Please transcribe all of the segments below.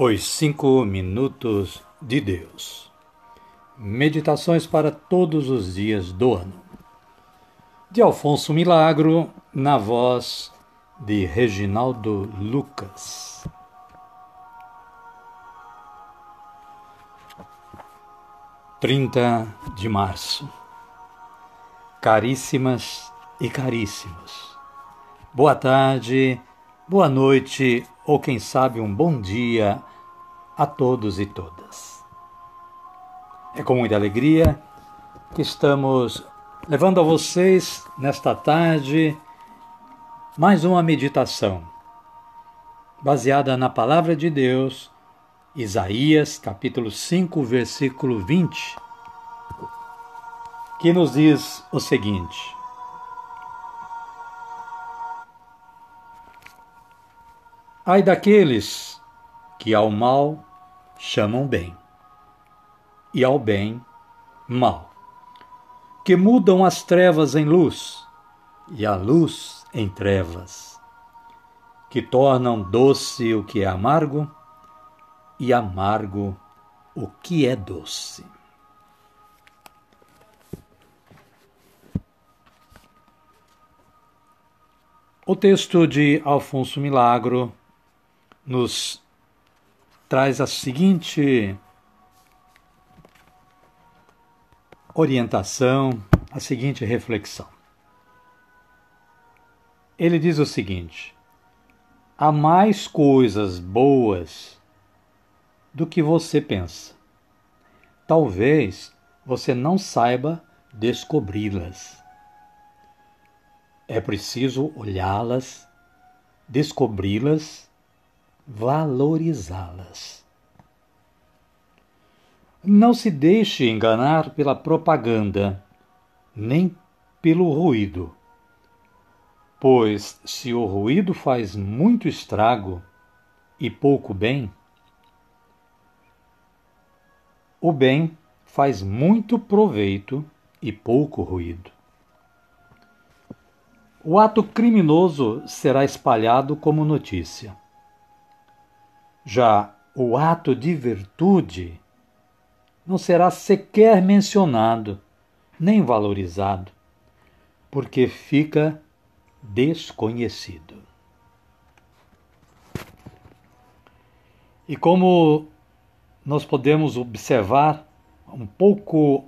Os Cinco Minutos de Deus. Meditações para todos os dias do ano. De Alfonso Milagro, na voz de Reginaldo Lucas. Trinta de março. Caríssimas e caríssimos. Boa tarde, boa noite ou quem sabe um bom dia a todos e todas. É com muita alegria que estamos levando a vocês nesta tarde mais uma meditação baseada na palavra de Deus, Isaías capítulo 5, versículo 20, que nos diz o seguinte: Ai daqueles que ao mal chamam bem, e ao bem mal, que mudam as trevas em luz e a luz em trevas, que tornam doce o que é amargo e amargo o que é doce. O texto de Alfonso Milagro nos traz a seguinte orientação, a seguinte reflexão. Ele diz o seguinte: há mais coisas boas do que você pensa. Talvez você não saiba descobri-las. É preciso olhá-las, descobri-las valorizá-las. Não se deixe enganar pela propaganda, nem pelo ruído. Pois se o ruído faz muito estrago e pouco bem, o bem faz muito proveito e pouco ruído. O ato criminoso será espalhado como notícia. Já o ato de virtude não será sequer mencionado, nem valorizado, porque fica desconhecido. E como nós podemos observar um pouco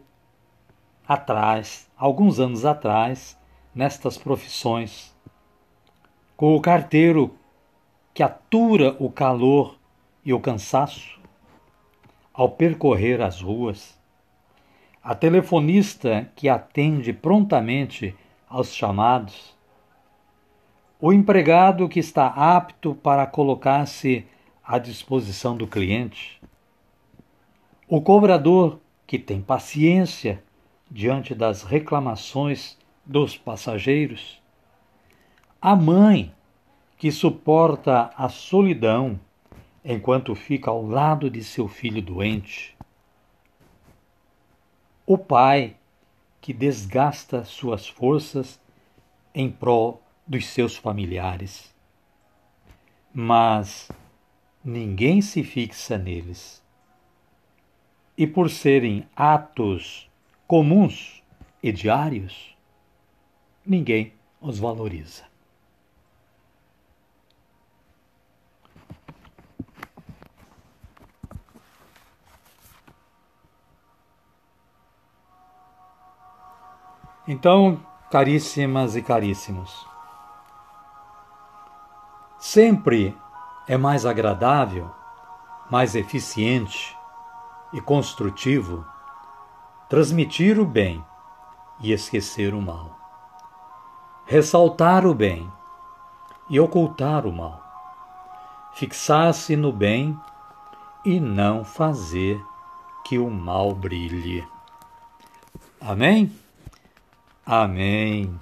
atrás, alguns anos atrás, nestas profissões, com o carteiro que atura o calor e o cansaço ao percorrer as ruas, a telefonista que atende prontamente aos chamados, o empregado que está apto para colocar-se à disposição do cliente, o cobrador que tem paciência diante das reclamações dos passageiros, a mãe que suporta a solidão enquanto fica ao lado de seu filho doente. O pai que desgasta suas forças em prol dos seus familiares. Mas ninguém se fixa neles. E por serem atos comuns e diários, ninguém os valoriza. Então, caríssimas e caríssimos, sempre é mais agradável, mais eficiente e construtivo transmitir o bem e esquecer o mal, ressaltar o bem e ocultar o mal, fixar-se no bem e não fazer que o mal brilhe. Amém? Amém.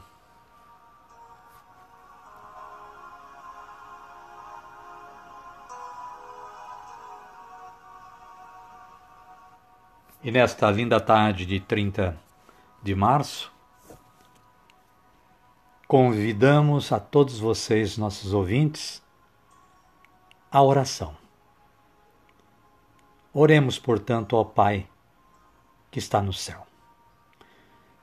E nesta linda tarde de 30 de março, convidamos a todos vocês, nossos ouvintes, à oração. Oremos, portanto, ao Pai que está no céu.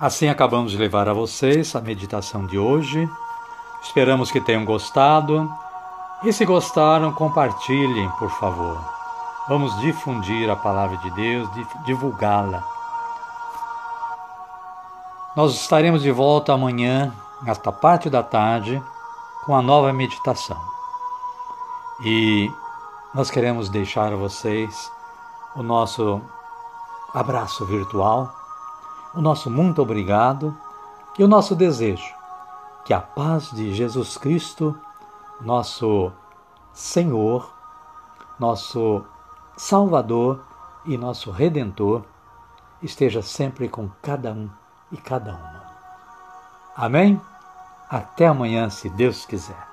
Assim acabamos de levar a vocês a meditação de hoje. Esperamos que tenham gostado. E se gostaram, compartilhem, por favor. Vamos difundir a palavra de Deus, divulgá-la. Nós estaremos de volta amanhã, nesta parte da tarde, com a nova meditação. E nós queremos deixar a vocês o nosso abraço virtual o nosso muito obrigado e o nosso desejo que a paz de Jesus Cristo, nosso Senhor, nosso Salvador e nosso Redentor, esteja sempre com cada um e cada uma. Amém? Até amanhã, se Deus quiser.